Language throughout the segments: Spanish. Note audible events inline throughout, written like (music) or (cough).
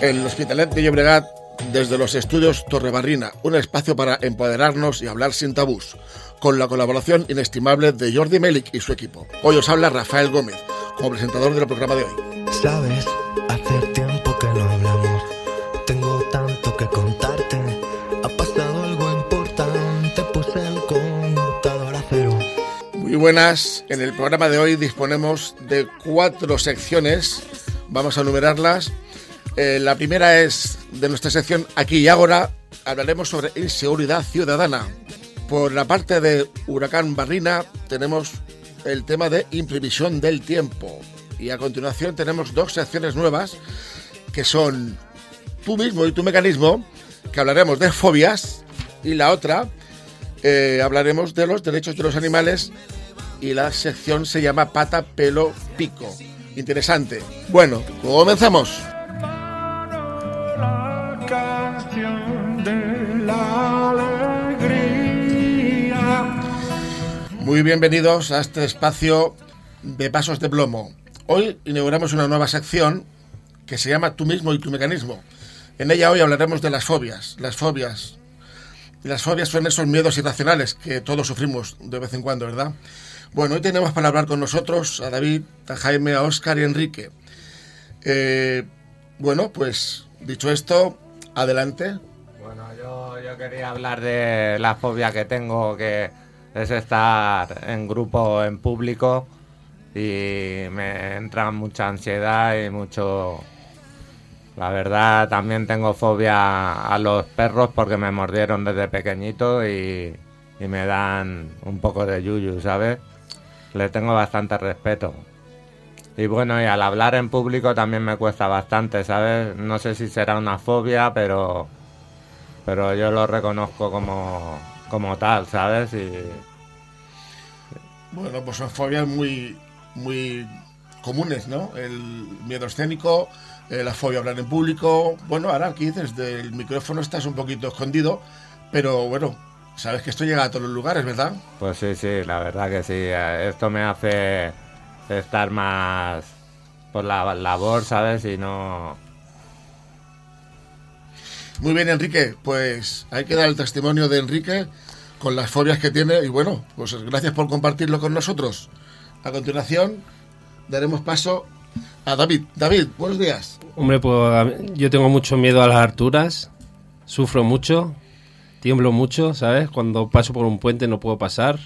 El Hospitalet de Llobregat desde los estudios Torrebarrina, un espacio para empoderarnos y hablar sin tabús, con la colaboración inestimable de Jordi Melik y su equipo. Hoy os habla Rafael Gómez, como presentador del programa de hoy. Sabes, hace tiempo que no hablamos, tengo tanto que contarte, ha pasado algo importante, puse el contador a cero. Muy buenas, en el programa de hoy disponemos de cuatro secciones, vamos a enumerarlas. Eh, la primera es de nuestra sección Aquí y Ahora, hablaremos sobre inseguridad ciudadana. Por la parte de Huracán Barrina tenemos el tema de imprevisión del tiempo. Y a continuación tenemos dos secciones nuevas que son tú mismo y tu mecanismo, que hablaremos de fobias, y la otra eh, hablaremos de los derechos de los animales y la sección se llama pata, pelo, pico. Interesante. Bueno, comenzamos. Muy bienvenidos a este espacio de Pasos de Plomo. Hoy inauguramos una nueva sección que se llama Tú mismo y tu mecanismo. En ella hoy hablaremos de las fobias. Las fobias. Las fobias son esos miedos irracionales que todos sufrimos de vez en cuando, ¿verdad? Bueno, hoy tenemos para hablar con nosotros a David, a Jaime, a Óscar y a Enrique. Eh, bueno, pues dicho esto, adelante. Bueno, yo, yo quería hablar de la fobia que tengo, que es estar en grupo, en público, y me entra mucha ansiedad y mucho... La verdad, también tengo fobia a los perros porque me mordieron desde pequeñito y, y me dan un poco de yuyu, ¿sabes? Le tengo bastante respeto. Y bueno, y al hablar en público también me cuesta bastante, ¿sabes? No sé si será una fobia, pero pero yo lo reconozco como, como tal, ¿sabes? Bueno, pues son fobias muy, muy comunes, ¿no? El miedo escénico, eh, la fobia a hablar en público. Bueno, ahora aquí desde el micrófono estás un poquito escondido, pero bueno, sabes que esto llega a todos los lugares, ¿verdad? pues sí, sí, la verdad que sí. eh, Esto me hace estar más por la labor, ¿sabes? Y no... Muy bien, Enrique, pues hay que dar el testimonio de Enrique con las fobias que tiene y bueno, pues gracias por compartirlo con nosotros. A continuación, daremos paso a David. David, buenos días. Hombre, pues yo tengo mucho miedo a las alturas, sufro mucho, tiemblo mucho, ¿sabes? Cuando paso por un puente no puedo pasar.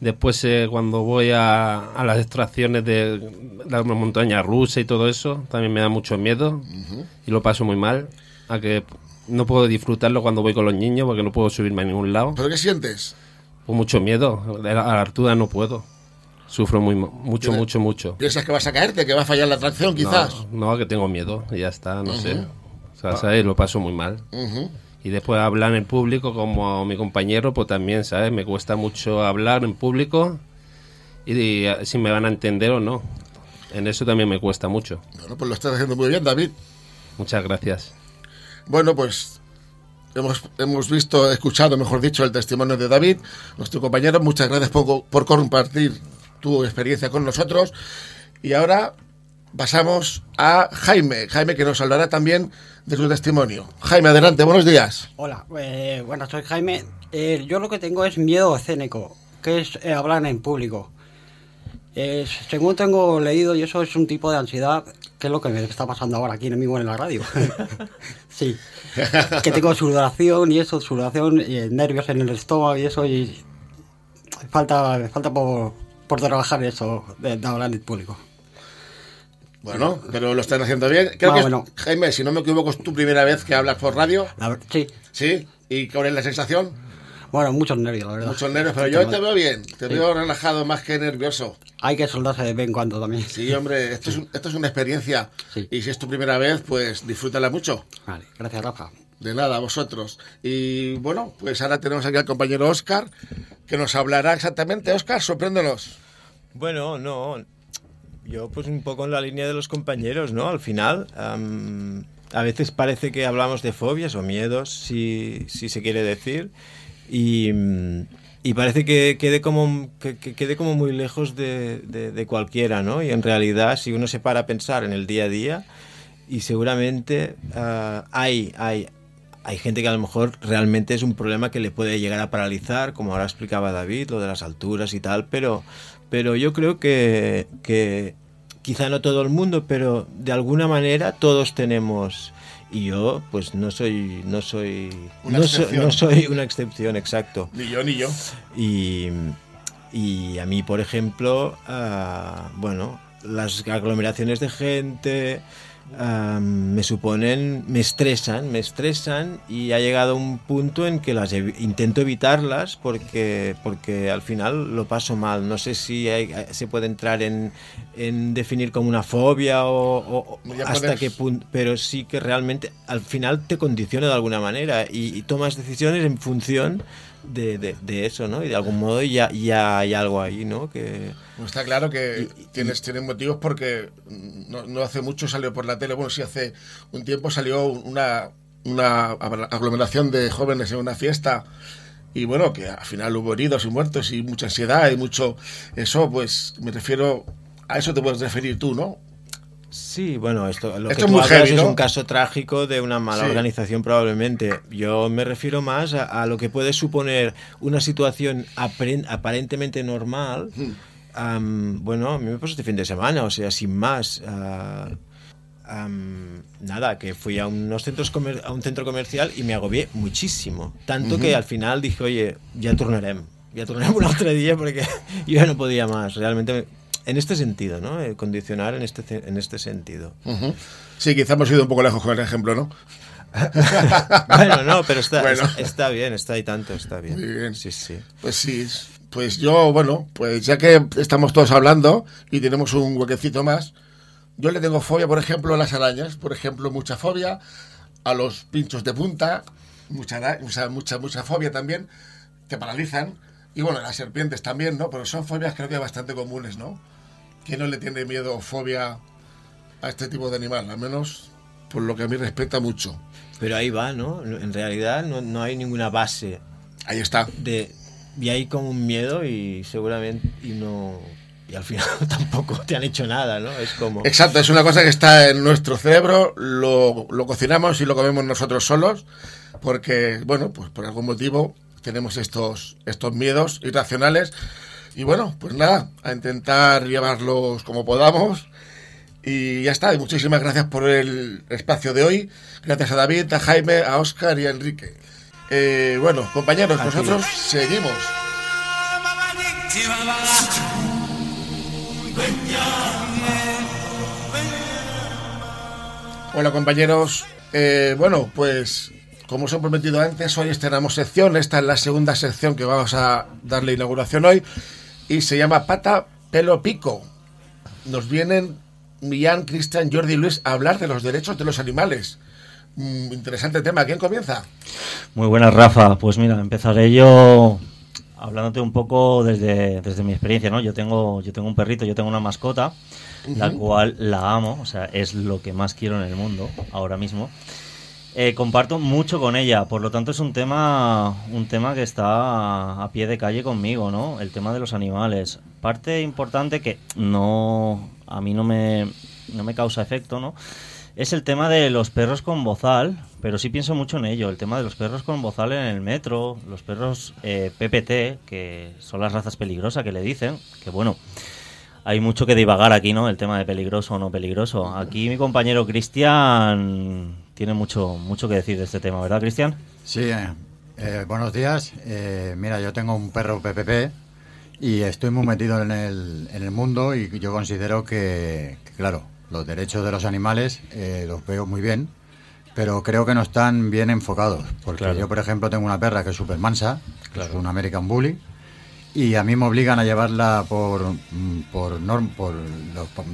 Después, eh, cuando voy a, a las extracciones de la montaña rusa y todo eso, también me da mucho miedo y lo paso muy mal. A que no puedo disfrutarlo cuando voy con los niños porque no puedo subirme a ningún lado. ¿Pero qué sientes? Con mucho miedo, a la, altura no puedo. Sufro muy, mucho, mucho, mucho. ¿Piensas que vas a caerte, que va a fallar la atracción quizás? No, no, que tengo miedo, y ya está, no sé. O sea, ¿sabes? Lo paso muy mal. Y después hablar en público, como mi compañero, pues también, ¿sabes? Me cuesta mucho hablar en público y, y, eh, si me van a entender o no. En eso también me cuesta mucho. Bueno, pues lo estás haciendo muy bien, David. Muchas gracias. Bueno, pues hemos, hemos visto, escuchado, mejor dicho, el testimonio de David, nuestro compañero. Muchas gracias por, compartir tu experiencia con nosotros. Y ahora pasamos a Jaime. Jaime que nos hablará también de su testimonio. Jaime, adelante, buenos días. Hola, eh, bueno, soy Jaime. Eh, yo lo que tengo es miedo escénico, que es eh, hablar en público. Eh, según tengo leído, y eso es un tipo de ansiedad, que es lo que me está pasando ahora aquí mismo en la radio. (laughs) sí, que tengo sudoración y eso, sudoración, y nervios en el estómago y eso, y falta, falta por, por trabajar eso de, de hablar en público. Bueno, pero lo están haciendo bien. Creo que, es- bueno. Jaime, si no me equivoco, es tu primera vez que hablas por radio. Ver- sí, ¿Sí? ¿Y cuál es la sensación? Bueno, muchos nervios, la verdad. Muchos nervios, pero Sí, yo te veo bien. Te Sí. veo relajado más que nervioso. Hay que soldarse de vez en cuando también. Sí, hombre, esto es, un- esto es una experiencia. Sí. Y si es tu primera vez, pues disfrútala mucho. Vale, gracias, Rafa. De nada, a vosotros. Y bueno, pues ahora tenemos aquí al compañero Oscar, que nos hablará exactamente. Oscar, sorpréndenos. Bueno, no. Yo pues un poco en la línea de los compañeros, ¿no? Al final, am, a veces parece que hablamos de fobias o miedos, si, si se quiere decir, y, y parece que quede como, que, que quede como muy lejos de, de- cualquiera, ¿no? Y en realidad, si uno se para a pensar en el día a día, y seguramente ah, hay, hay, hay gente que a lo mejor realmente es un problema que le puede llegar a paralizar, como ahora explicaba David, lo de las alturas y tal, pero, pero yo creo que, que quizá no todo el mundo, pero de alguna manera todos tenemos y yo pues no soy no soy Una no, so- excepción. no soy una excepción exacto Ni yo ni yo. y, y a mí por ejemplo ah, bueno las aglomeraciones de gente me suponen me estresan me estresan y ha llegado un punto en que las evi- intento evitarlas porque porque al final lo paso mal. No sé si hay- se puede entrar en, en definir como una fobia o, o- hasta qué punto pero sí que realmente al final te condiciona de alguna manera y, y tomas decisiones en función de, de- de eso, ¿no? Y de algún modo ya, ya hay algo ahí, ¿no? Que está claro que Y- y- tienes, tienes motivos porque no, no hace mucho salió por la tele, bueno, sí hace un tiempo salió una, una aglomeración de jóvenes en una fiesta y bueno, que al final hubo heridos y muertos y mucha ansiedad y mucho... Eso, pues me refiero... A eso te puedes referir tú, ¿no? Sí, bueno, esto, lo Esto que es un caso trágico de una mala Sí. organización probablemente. Yo me refiero más a, a lo que puede suponer una situación aparen- aparentemente normal. Hmm. Bueno, a mí me pasó este fin de semana, o sea, sin más. ah, nada, que fui a unos centros comer- a un centro comercial y me agobié muchísimo. Tanto que al final dije, oye, ya tornarem. Ya tornarem un (laughs) otro día porque (laughs) yo ya no podía más. Realmente, me- en este sentido, ¿no? Eh, Condicionar en este, en este sentido. Sí, quizá hemos ido un poco lejos con el ejemplo, ¿no? (laughs) bueno, no, pero está, Bueno. está, está bien, está ahí tanto, está bien. Muy bien. Sí, sí. Pues sí, pues yo, bueno, pues ya que estamos todos hablando y tenemos un huequecito más, yo le tengo fobia, por ejemplo, a las arañas, por ejemplo, mucha fobia, a los pinchos de punta, mucha, sea, mucha, mucha fobia también, te paralizan, y bueno, las serpientes también, ¿no? Pero son fobias creo que bastante comunes, ¿no? ¿Quién no le tiene miedo o fobia a este tipo de animal? Al menos por lo que a mí respecta mucho. Pero ahí va, ¿no? En realidad no, no hay ninguna base Ahí está. de y hay como un miedo y seguramente y no y al final (laughs) tampoco te han hecho nada, ¿no? Es como Exacto, es una cosa que está en nuestro cerebro, lo, lo cocinamos y lo comemos nosotros solos, porque, bueno, pues por algún motivo tenemos estos, estos miedos irracionales. Y bueno, pues nada, a intentar llevarlos como podamos. Y ya está, y muchísimas gracias por el espacio de hoy. Gracias a David, a Jaime, a Oscar y a Enrique. Eh, bueno, compañeros, nosotros seguimos. Hola compañeros, Eh, bueno pues como os he prometido antes, hoy estrenamos sección, esta es la segunda sección que vamos a darle inauguración hoy y se llama Pata Pelo Pico. Nos vienen Millán, Cristian, Jordi y Luis a hablar de los derechos de los animales. Mm, interesante tema, ¿quién comienza? Muy buenas, Rafa. Pues mira, empezaré yo hablándote un poco desde, desde mi experiencia, ¿no? Yo tengo, yo tengo un perrito, yo tengo una mascota, la cual la amo, o sea, es lo que más quiero en el mundo ahora mismo. Eh, comparto mucho con ella, por lo tanto es un tema, un tema que está a pie de calle conmigo, ¿no? El tema de los animales. Parte importante que no, a mí no me, no me causa efecto, ¿no? Es el tema de los perros con bozal, pero sí pienso mucho en ello. El tema de los perros con bozal en el metro, los perros eh, PPT, que son las razas peligrosas que le dicen, que bueno, hay mucho que divagar aquí, ¿no? El tema de peligroso o no peligroso. Aquí mi compañero Cristian tiene mucho, mucho que decir de este tema, ¿verdad, Cristian? Sí, eh, eh, buenos días. Eh, mira, yo tengo un perro PPP y estoy muy metido en el, en el mundo y yo considero que, que, claro, los derechos de los animales los veo muy bien, pero creo que no están bien enfocados. Porque Claro. yo, por ejemplo, tengo una perra que es súper mansa, es un American Bully, y a mí me obligan a llevarla por, mm, por, norm, por, los- por-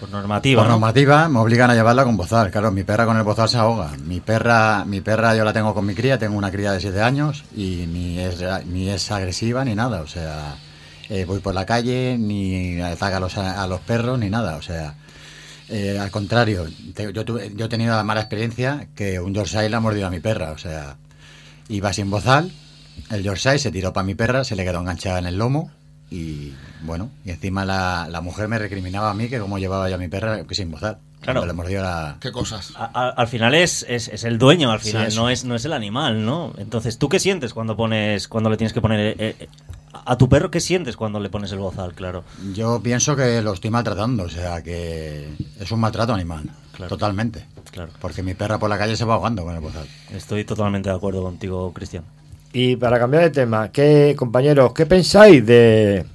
Por normativa, por ¿no? normativa me obligan a llevarla con bozal. Claro, mi perra con el bozal se ahoga. Mi perra, mi perra yo la tengo con mi cría, tengo una cría de 7 años y ni es, ni es agresiva ni nada. O sea, eh, voy por la calle, ni ataca a los, a los perros ni nada. O sea, eh, al contrario, te- yo, tuve- yo he tenido la mala experiencia que un Yorkshire le ha mordido a mi perra. O sea, iba sin bozal, el Yorkshire se tiró para mi perra, se le quedó enganchada en el lomo y bueno, y encima la, la mujer me recriminaba a mí que cómo llevaba yo a mi perra que sin bozal. Claro. Cuando le mordió la... ¿Qué cosas? A- a- al final es, es, es el dueño, al final, no, es, no es el animal, ¿no? Entonces, ¿tú qué sientes cuando pones, cuando le tienes que poner... eh, eh, a tu perro qué sientes cuando le pones el bozal, claro? Yo pienso que lo estoy maltratando, o sea, que es un maltrato animal, Claro. totalmente. Claro. Porque mi perra por la calle se va ahogando con el bozal. Estoy totalmente de acuerdo contigo, Cristian. Y para cambiar de tema, ¿qué, compañeros, qué pensáis de,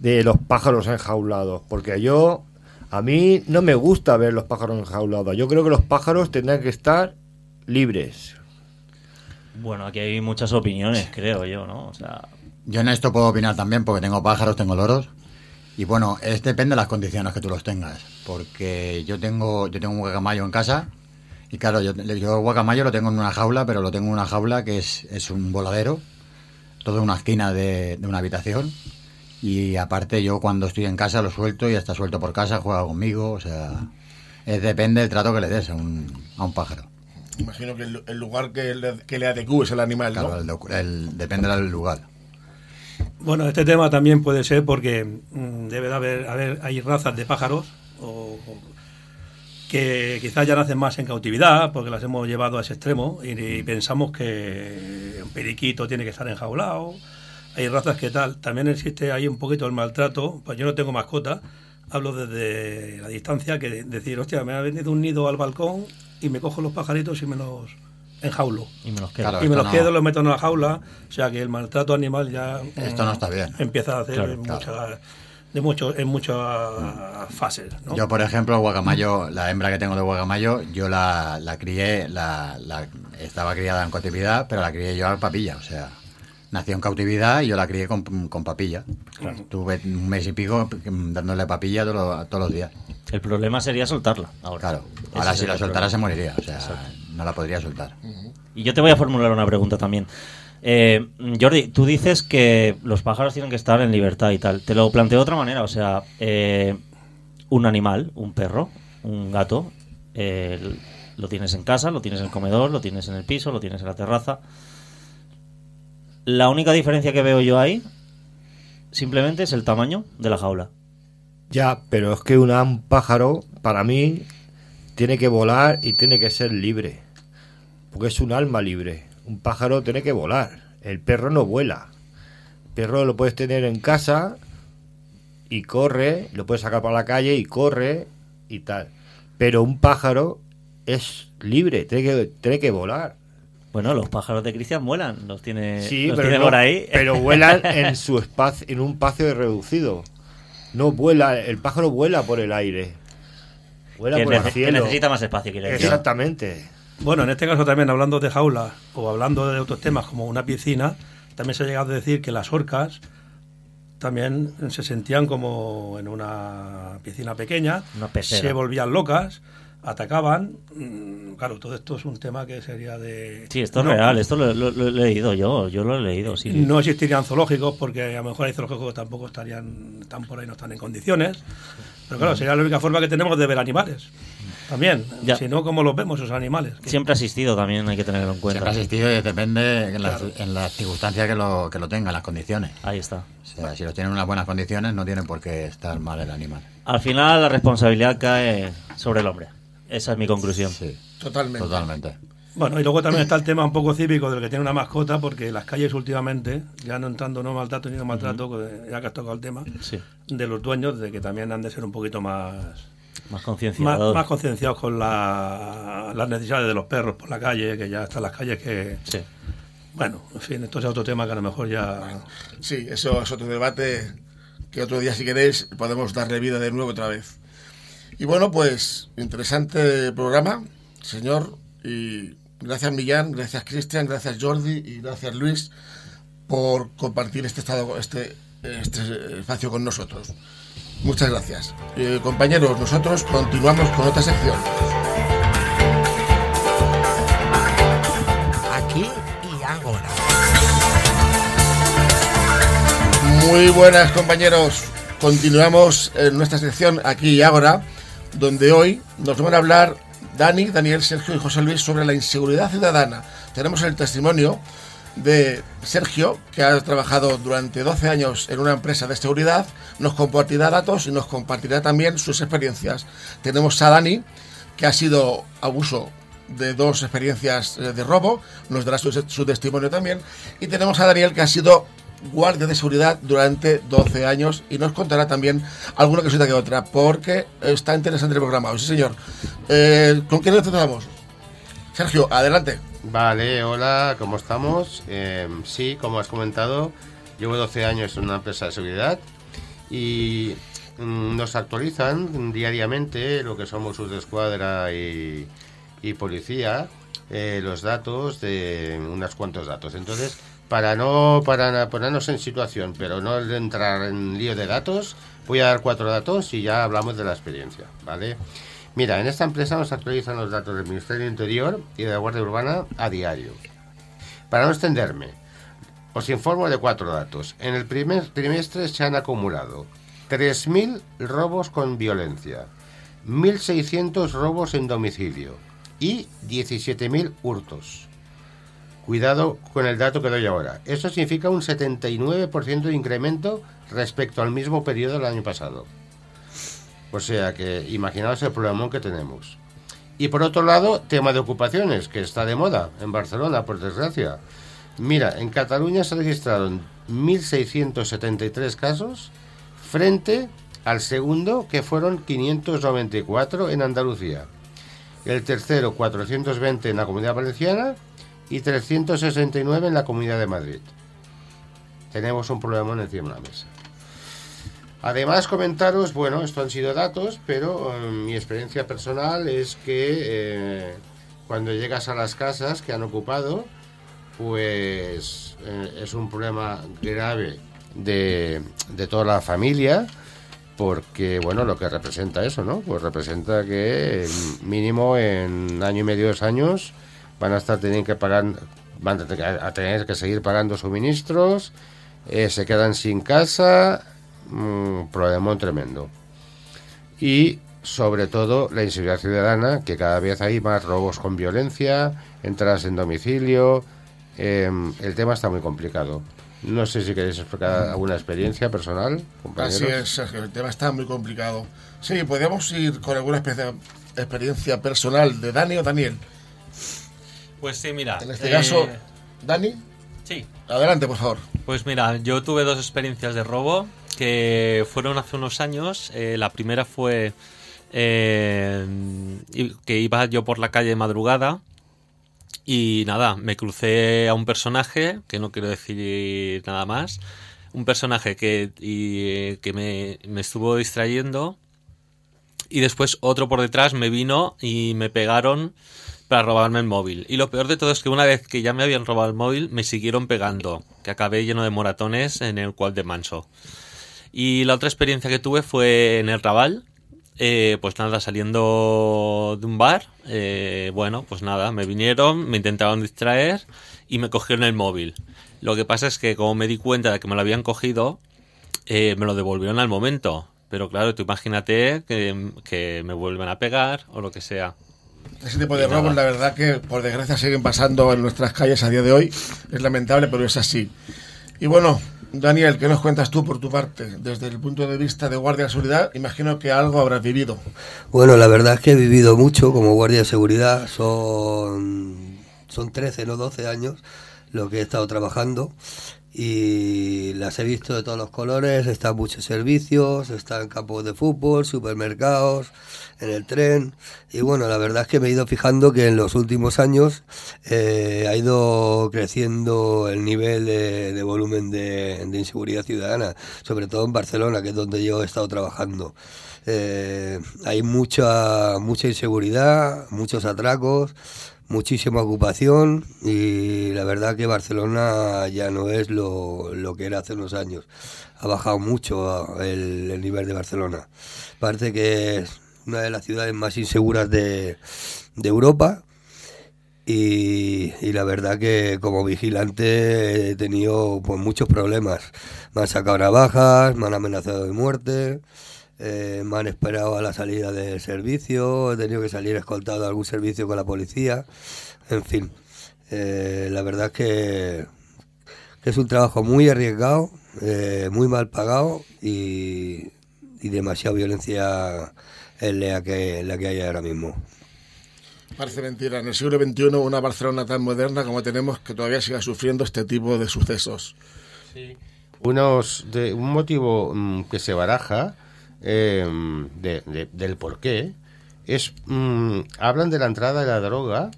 de los pájaros enjaulados? Porque yo, a mí no me gusta ver los pájaros enjaulados. Yo creo que los pájaros tendrán que estar libres. Bueno, aquí hay muchas opiniones, creo yo, ¿no? O sea, Yo en esto puedo opinar también porque tengo pájaros, tengo loros. Y bueno, es depende de las condiciones que tú los tengas. Porque yo tengo yo tengo un guacamayo en casa. Y claro, yo, yo el guacamayo lo tengo en una jaula, pero lo tengo en una jaula que es, es un voladero. Todo en una esquina de, de una habitación. Y aparte yo cuando estoy en casa lo suelto y está suelto por casa, juega conmigo. O sea, es, depende del trato que le des a un, a un pájaro. Imagino que el, el lugar que le, que le adecúes al animal, ¿no? Claro, el el- depende del lugar. Bueno, este tema también puede ser porque mm, debe de haber, haber hay razas de pájaros o, o que quizás ya nacen más en cautividad porque las hemos llevado a ese extremo y, y pensamos que un periquito tiene que estar enjaulado. Hay razas que tal. También existe ahí un poquito el maltrato. Pues yo no tengo mascota. Hablo desde la distancia que de- decir, hostia, me ha venido un nido al balcón y me cojo los pajaritos y me los enjaulo. y me los quedo. Claro. y me los no- quedo, los meto en la jaula. O sea que el maltrato animal ya. Esto no está bien. Empieza a hacer Claro, claro. De mucho, en muchas fases. ¿no? Yo, por ejemplo, el guacamayo, la hembra que tengo de guacamayo, yo la, la crié, la, la- estaba criada en cautividad, pero la crié yo al papilla, o sea, nació en cautividad y yo la crié con, con papilla. Tuve un mes y pico dándole papilla todo- todos los días. El problema sería soltarla ahora. Claro, Ese ahora si la soltara se moriría, o sea, no la podría soltar. Y yo te voy a formular una pregunta también. Eh, Jordi, tú dices que los pájaros tienen que estar en libertad y tal. Te lo planteo de otra manera. O sea, eh, un animal, un perro, un gato, eh, lo tienes en casa, lo tienes en el comedor, lo tienes en el piso, lo tienes en la terraza. La única diferencia que veo yo ahí simplemente es el tamaño de la jaula. Ya, pero es que un pájaro, para mí, tiene que volar y tiene que ser libre. Porque es un alma libre. Un pájaro tiene que volar. El perro no vuela. El perro lo puedes tener en casa y corre, lo puedes sacar para la calle y corre y tal. Pero un pájaro es libre, tiene que, tiene que volar. Bueno, los pájaros de Cristian vuelan, los tiene, Sí, los pero, tiene no- por ahí. pero vuelan (laughs) en su espacio, en un espacio reducido. No vuela, el pájaro vuela por el aire. Vuela que, por el que cielo. necesita más espacio, decir. Exactamente. Bueno, en este caso también hablando de jaulas o hablando de otros temas como una piscina, también se ha llegado a decir que las orcas también se sentían como en una piscina pequeña, Una se volvían locas, atacaban. Mm, Claro, todo esto es un tema que sería de... Sí, esto es No, real, esto lo, lo- lo he leído yo, yo lo he leído, sí. No existirían zoológicos porque a lo mejor hay zoológicos que tampoco estarían, están por ahí, no están en condiciones. Pero claro, sería la única forma que tenemos de ver animales. También. Ya. Si no, ¿cómo los vemos esos animales? Siempre ha existido también, hay que tenerlo en cuenta. Siempre ha existido y depende en las, en las circunstancias que lo, que lo tenga, en las condiciones. Ahí está. O sea, si los tienen en unas buenas condiciones, no tienen por qué estar mal el animal. Al final la responsabilidad cae sobre el hombre. Esa es mi conclusión. Sí, Totalmente. totalmente. Bueno, y luego también está el tema un poco cívico del que tiene una mascota, porque las calles últimamente, ya no entrando no maltrato ni no maltrato, ya que has tocado el tema, Sí, de los dueños, de que también han de ser un poquito más, más más, concienciado. más concienciados con la- las necesidades de los perros por la calle, que ya están las calles que... Sí. Bueno, en fin, esto es otro tema que a lo mejor ya... Sí, eso es otro debate que otro día, si queréis, podemos darle vida de nuevo otra vez. Y bueno, pues interesante programa, señor. Y gracias Millán, gracias Cristian, gracias Jordi y gracias Luis por compartir este estado, este, este espacio con nosotros. Muchas gracias. Eh, compañeros, nosotros continuamos con otra sección. Aquí y ahora. Muy buenas compañeros, continuamos en nuestra sección aquí y ahora, donde hoy nos van a hablar Dani, Daniel, Sergio y José Luis sobre la inseguridad ciudadana. Tenemos el testimonio de Sergio, que ha trabajado durante 12 años en una empresa de seguridad, nos compartirá datos y nos compartirá también sus experiencias. Tenemos a Dani, que ha sido abuso de dos experiencias eh, de robo, nos dará su, su testimonio también. Y tenemos a Daniel, que ha sido guardia de seguridad durante 12 años y nos contará también alguna cosita que otra, porque está interesante el programa. Sí, señor. Eh, ¿Con quién nos tratamos? Sergio, adelante. Vale, hola, ¿cómo estamos? Eh, sí, como has comentado, llevo 12 años en una empresa de seguridad y mm, nos actualizan diariamente lo que somos sus de escuadra y, y policía, eh, los datos de unos cuantos datos. Entonces, para no para ponernos en situación, pero no entrar en lío de datos, voy a dar cuatro datos y ya hablamos de la experiencia, ¿vale? Mira, en esta empresa nos actualizan los datos del Ministerio del Interior y de la Guardia Urbana a diario. Para no extenderme, os informo de cuatro datos. En el primer trimestre se han acumulado 3.000 robos con violencia, 1.600 robos en domicilio y 17.000 hurtos. Cuidado con el dato que doy ahora. Eso significa un 79% de incremento respecto al mismo periodo del año pasado. O sea que imaginaos el problemón que tenemos. Y por otro lado, tema de ocupaciones, que está de moda en Barcelona, por desgracia. Mira, en Cataluña se registraron 1.673 casos frente al segundo, que fueron 594 en Andalucía. El tercero, 420 en la Comunidad Valenciana y 369 en la Comunidad de Madrid. Tenemos un problema encima de la mesa. Además, comentaros, bueno, esto han sido datos, pero eh, mi experiencia personal es que eh, cuando llegas a las casas que han ocupado, pues eh, es un problema grave de, de toda la familia, porque, bueno, lo que representa eso, ¿no? Pues representa que mínimo en año y medio, dos años, van a estar teniendo que pagar, van a tener- que seguir pagando suministros, se quedan sin casa, un problemón tremendo. Y sobre todo la inseguridad ciudadana, que cada vez hay más robos con violencia, entradas en domicilio, eh, el tema está muy complicado. No sé si queréis explicar alguna experiencia personal, compañeros. Así es, Sergio, el tema está muy complicado. Sí, podemos ir con alguna espe- experiencia personal de Dani o Daniel. Pues sí, mira. En este eh, caso, Dani, Sí. adelante, por favor. Pues mira, yo tuve dos experiencias de robo que fueron hace unos años. Eh, la primera fue eh, que iba yo por la calle de madrugada y nada, me crucé a un personaje, que no quiero decir nada más, un personaje que, y, que me, me estuvo distrayendo y después otro por detrás me vino y me pegaron para robarme el móvil. Y lo peor de todo es que una vez que ya me habían robado el móvil, me siguieron pegando, que acabé lleno de moratones en el cual de manso. Y la otra experiencia que tuve fue en el Raval. Eh, pues nada, saliendo de un bar, eh, bueno, pues nada, me vinieron, me intentaron distraer y me cogieron el móvil. Lo que pasa es que como me di cuenta de que me lo habían cogido, eh, me lo devolvieron al momento. Pero claro, tú imagínate que, que me vuelven a pegar o lo que sea. Ese tipo de robos, la verdad que por desgracia siguen pasando en nuestras calles a día de hoy. Es lamentable, pero es así. Y bueno, Daniel, ¿qué nos cuentas tú por tu parte? Desde el punto de vista de guardia de seguridad, imagino que algo habrás vivido. Bueno, la verdad es que he vivido mucho como guardia de seguridad. Son, son 13, no 12 años lo que he estado trabajando. Y las he visto de todos los colores. Están muchos servicios, están campos de fútbol, supermercados, en el tren. Y bueno, la verdad es que me he ido fijando que en los últimos años eh, ha ido creciendo el nivel de, volumen de, de inseguridad ciudadana, sobre todo en Barcelona, que es donde yo he estado trabajando. Eh, hay mucha, mucha inseguridad, muchos atracos, muchísima ocupación y la verdad que Barcelona ya no es lo, lo que era hace unos años. Ha bajado mucho el, el nivel de Barcelona. Parece que es una de las ciudades más inseguras de, de Europa y, y la verdad que como vigilante he tenido pues, muchos problemas. Me han sacado navajas, me han amenazado de muerte, eh, me han esperado a la salida del servicio, he tenido que salir escoltado a algún servicio con la policía, en fin. eh, la verdad es que Es un trabajo muy arriesgado, eh, muy mal pagado y, y demasiada violencia en la que, la que hay ahora mismo. Parece mentira. En el siglo XXI, una Barcelona tan moderna como tenemos que todavía siga sufriendo este tipo de sucesos. Unos de, un motivo mm, que se baraja eh, de- de- del por qué es mm, hablan de la entrada de la droga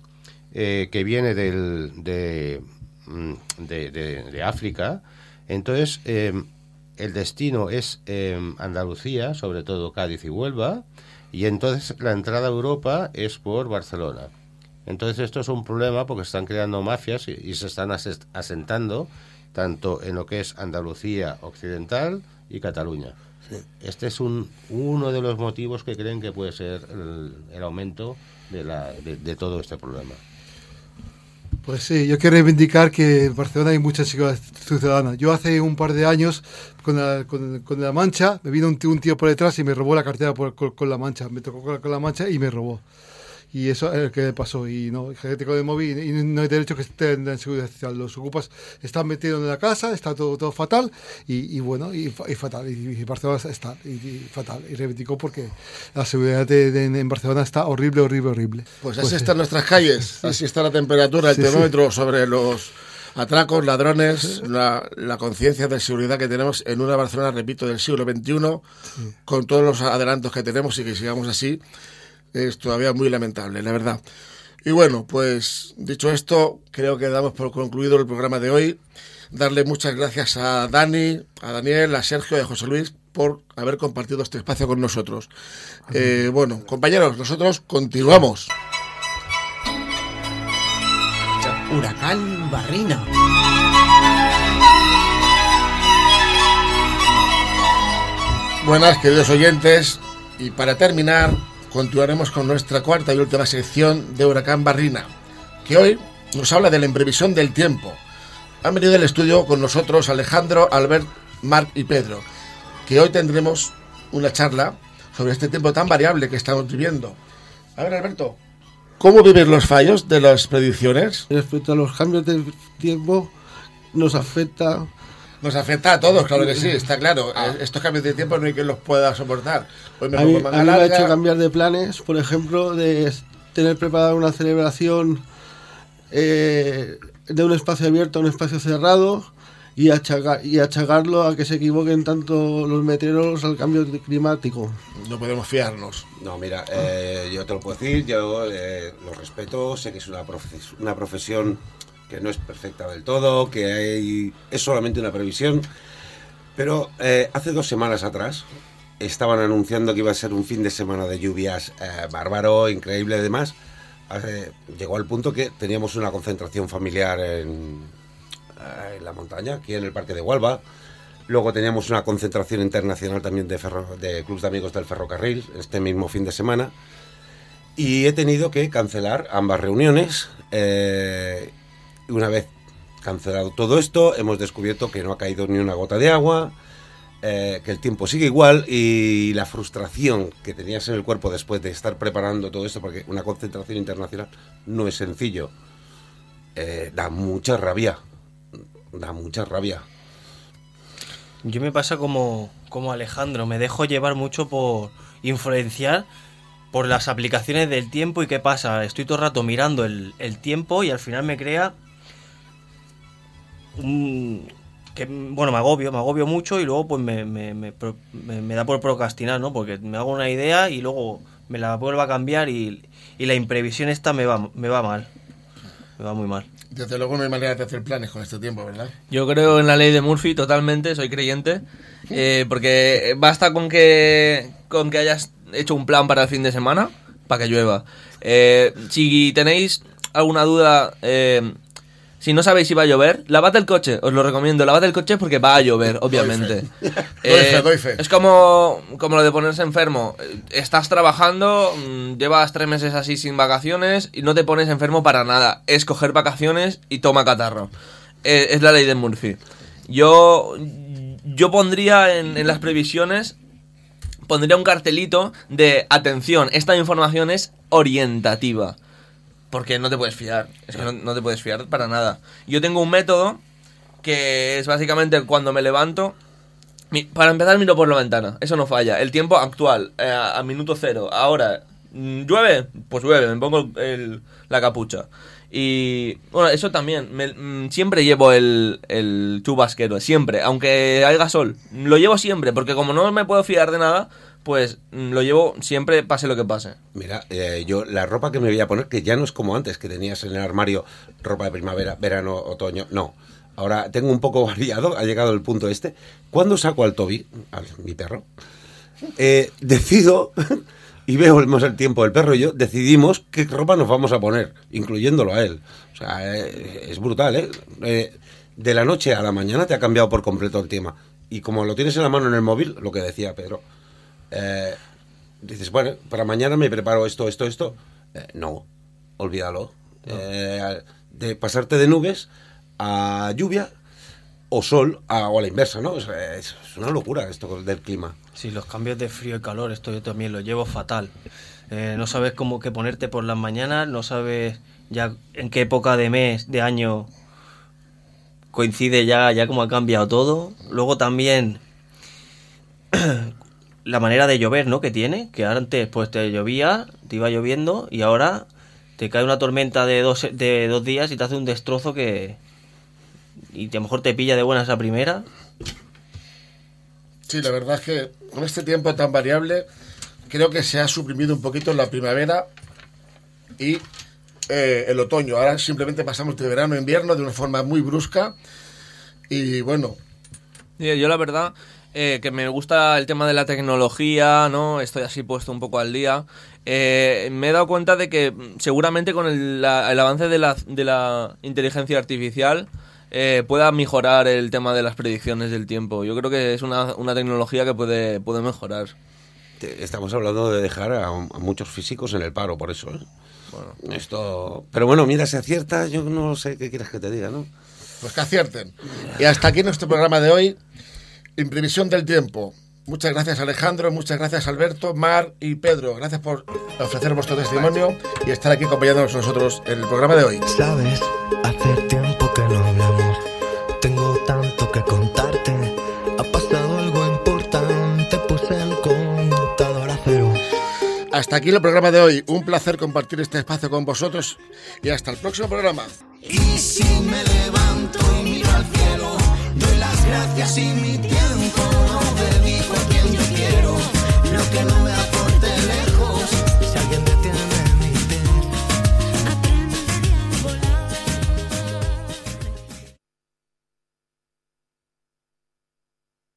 eh, que viene del, de, mm, de, África. Entonces, eh, el destino es eh, Andalucía, sobre todo Cádiz y Huelva, y entonces la entrada a Europa es por Barcelona. Entonces esto es un problema porque están creando mafias y, y se están asentando tanto en lo que es Andalucía occidental y Cataluña. Este es un, uno de los motivos que creen que puede ser el, el aumento de, la, de, de todo este problema. Pues sí, yo quiero reivindicar que en Barcelona hay mucha seguridad ciudadana. Yo hace un par de años, con la, con, con la mancha, me vino un tío, un tío por detrás y me robó la cartera por- con, con la mancha. Me tocó con la, mancha y me robó. Y eso es lo que le pasó. Y no, y no hay derecho que esté en seguridad social. Los ocupas están metidos en la casa, está todo, todo fatal y, y bueno, y, y fatal. Y, Barcelona está y, fatal. Y reivindicó porque la seguridad de- de- en Barcelona está horrible, horrible, horrible. Pues así están nuestras calles, (laughs) así está la temperatura, el Sí, sí. termómetro sobre los atracos, ladrones, la, la conciencia de seguridad que tenemos en una Barcelona, repito, del siglo XXI, con todos los adelantos que tenemos y que sigamos así, es todavía muy lamentable, la verdad. Y bueno, pues dicho esto, creo que damos por concluido el programa de hoy. Darle muchas gracias a Dani, a Daniel, a Sergio y a José Luis por haber compartido este espacio con nosotros. Eh, bueno, compañeros, nosotros continuamos. Huracán Barrina. Buenas, queridos oyentes. Y para terminar, continuaremos con nuestra cuarta y última sección de Huracán Barrina, que hoy nos habla de la imprevisión del tiempo. Han venido al estudio con nosotros Alejandro, Albert, Marc y Pedro, que hoy tendremos una charla sobre este tiempo tan variable que estamos viviendo. A ver, Alberto, ¿cómo vives los fallos de las predicciones? Respecto a los cambios de tiempo, nos afecta. Nos afecta a todos, claro que sí, (laughs) está claro. Eh, Estos cambios de tiempo no hay quien los pueda soportar. Hoy me A mí, pongo a manga mí me ha hecho cambiar de planes, por ejemplo, de tener preparada una celebración eh, de un espacio abierto a un espacio cerrado y, achacar, y achacarlo a que se equivoquen tanto los meteorólogos al cambio climático. No podemos fiarnos. No, mira, eh, yo te lo puedo decir, yo eh, lo respeto, sé que es una, profes- una profesión que no es perfecta del todo, que hay, es solamente una previsión, pero eh, hace dos semanas atrás estaban anunciando que iba a ser un fin de semana de lluvias eh, bárbaro, increíble además. Hace- llegó al punto que teníamos una concentración familiar en, eh, la montaña, aquí en el Parque de Hualba. Luego teníamos una concentración internacional también de, ferro, de clubes de amigos del ferrocarril este mismo fin de semana. Y he tenido que cancelar ambas reuniones. Una vez cancelado todo esto, hemos descubierto que no ha caído ni una gota de agua, eh, que el tiempo sigue igual y la frustración que tenías en el cuerpo después de estar preparando todo esto, porque una concentración internacional no es sencillo, eh, da mucha rabia. Da mucha rabia. Yo me pasa como, como Alejandro, me dejo llevar mucho por influenciar por las aplicaciones del tiempo y qué pasa. Estoy todo el rato mirando el tiempo y al final me crea un... Que, bueno, me agobio, me agobio mucho y luego pues me, me, me pro- me- me da por procrastinar, ¿no? Porque me hago una idea y luego me la vuelvo a cambiar y, y la imprevisión esta me va, me va mal. Me va muy mal. Desde luego no hay manera de hacer planes con este tiempo, ¿verdad? Yo creo en la ley de Murphy totalmente, soy creyente, eh, porque basta con que con que hayas hecho un plan para el fin de semana para que llueva. Eh, si tenéis alguna duda, eh, si no sabéis si va a llover, lavad el coche, os lo recomiendo, lavad el coche porque va a llover, obviamente. (laughs) (laughs) Doy fe. Eh, Doy fe, doy fe. Es como, como lo de ponerse enfermo. Estás trabajando, mm, llevas tres meses así sin vacaciones y no te pones enfermo para nada. Es coger vacaciones y toma catarro. Eh, es la ley de Murphy. Yo, yo pondría en, en las previsiones, pondría un cartelito de atención, esta información es orientativa. Porque no te puedes fiar. Es que no, no te puedes fiar para nada. Yo tengo un método que es básicamente cuando me levanto. para empezar, miro por la ventana, eso no falla. El tiempo actual, eh, a, a minuto cero. Ahora, mm, ¿llueve? Pues llueve, me pongo el- la capucha. Y bueno, eso también. me- mm, siempre llevo el, el chubasquero, siempre, aunque haya sol. Lo llevo siempre, porque como no me puedo fiar de nada, pues mm, lo llevo siempre, pase lo que pase. Mira, eh, yo la ropa que me voy a poner, que ya no es como antes, que tenías en el armario ropa de primavera, verano, otoño, no. Ahora tengo un poco (laughs) variado, ha llegado el punto este. Cuando saco al Toby, mi perro, eh, decido, (laughs) y vemos el tiempo, el perro y yo, decidimos qué ropa nos vamos a poner, incluyéndolo a él. O sea, eh, es brutal, ¿eh? Eh, De la noche a la mañana te ha cambiado por completo el tema. Y como lo tienes en la mano en el móvil, lo que decía Pedro, eh, dices, bueno, para mañana me preparo esto, esto, esto. Eh, no, olvídalo. Eh, de pasarte de nubes a lluvia o sol a, o a la inversa, ¿no? Es, es una locura esto del clima. Sí, los cambios de frío y calor, esto yo también lo llevo fatal. Eh, no sabes cómo que ponerte por las mañanas, no sabes ya en qué época de mes, de año coincide ya, ya cómo ha cambiado todo. Luego también (clears throat) la manera de llover, ¿no? Que tiene, que antes pues te llovía, te iba lloviendo y ahora te cae una tormenta de dos, de dos días y te hace un destrozo que... Y a lo mejor te pilla de buenas a primera. Sí, la verdad es que con este tiempo tan variable, creo que se ha suprimido un poquito la primavera y eh, el otoño. Ahora simplemente pasamos de verano a invierno de una forma muy brusca. Y bueno, Yo, yo la verdad eh, que me gusta el tema de la tecnología, ¿no? Estoy así puesto un poco al día. Eh, me he dado cuenta de que mm, seguramente con el, la- el avance de la, de la inteligencia artificial eh, pueda mejorar el tema de las predicciones del tiempo. Yo creo que es una, una tecnología que puede, puede mejorar. Estamos hablando de dejar a, a muchos físicos en el paro, por eso. ¿eh? Esto... Pero bueno, mira, si acierta, yo no sé qué quieres que te diga, ¿no? pues que acierten. Y hasta aquí nuestro programa de hoy, Imprevisión del Tiempo. Muchas gracias Alejandro, muchas gracias Alberto, Mar y Pedro. Gracias por ofrecer vuestro testimonio y estar aquí acompañándonos nosotros en el programa de hoy. Sabes, hace tiempo que no hablamos. Tengo tanto que contarte. Ha pasado algo importante. Puse el contador a cero. Hasta aquí el programa de hoy. Un placer compartir este espacio con vosotros y hasta el próximo programa. Y si me levanto y miro al cielo, doy las gracias y mi tiempo que no me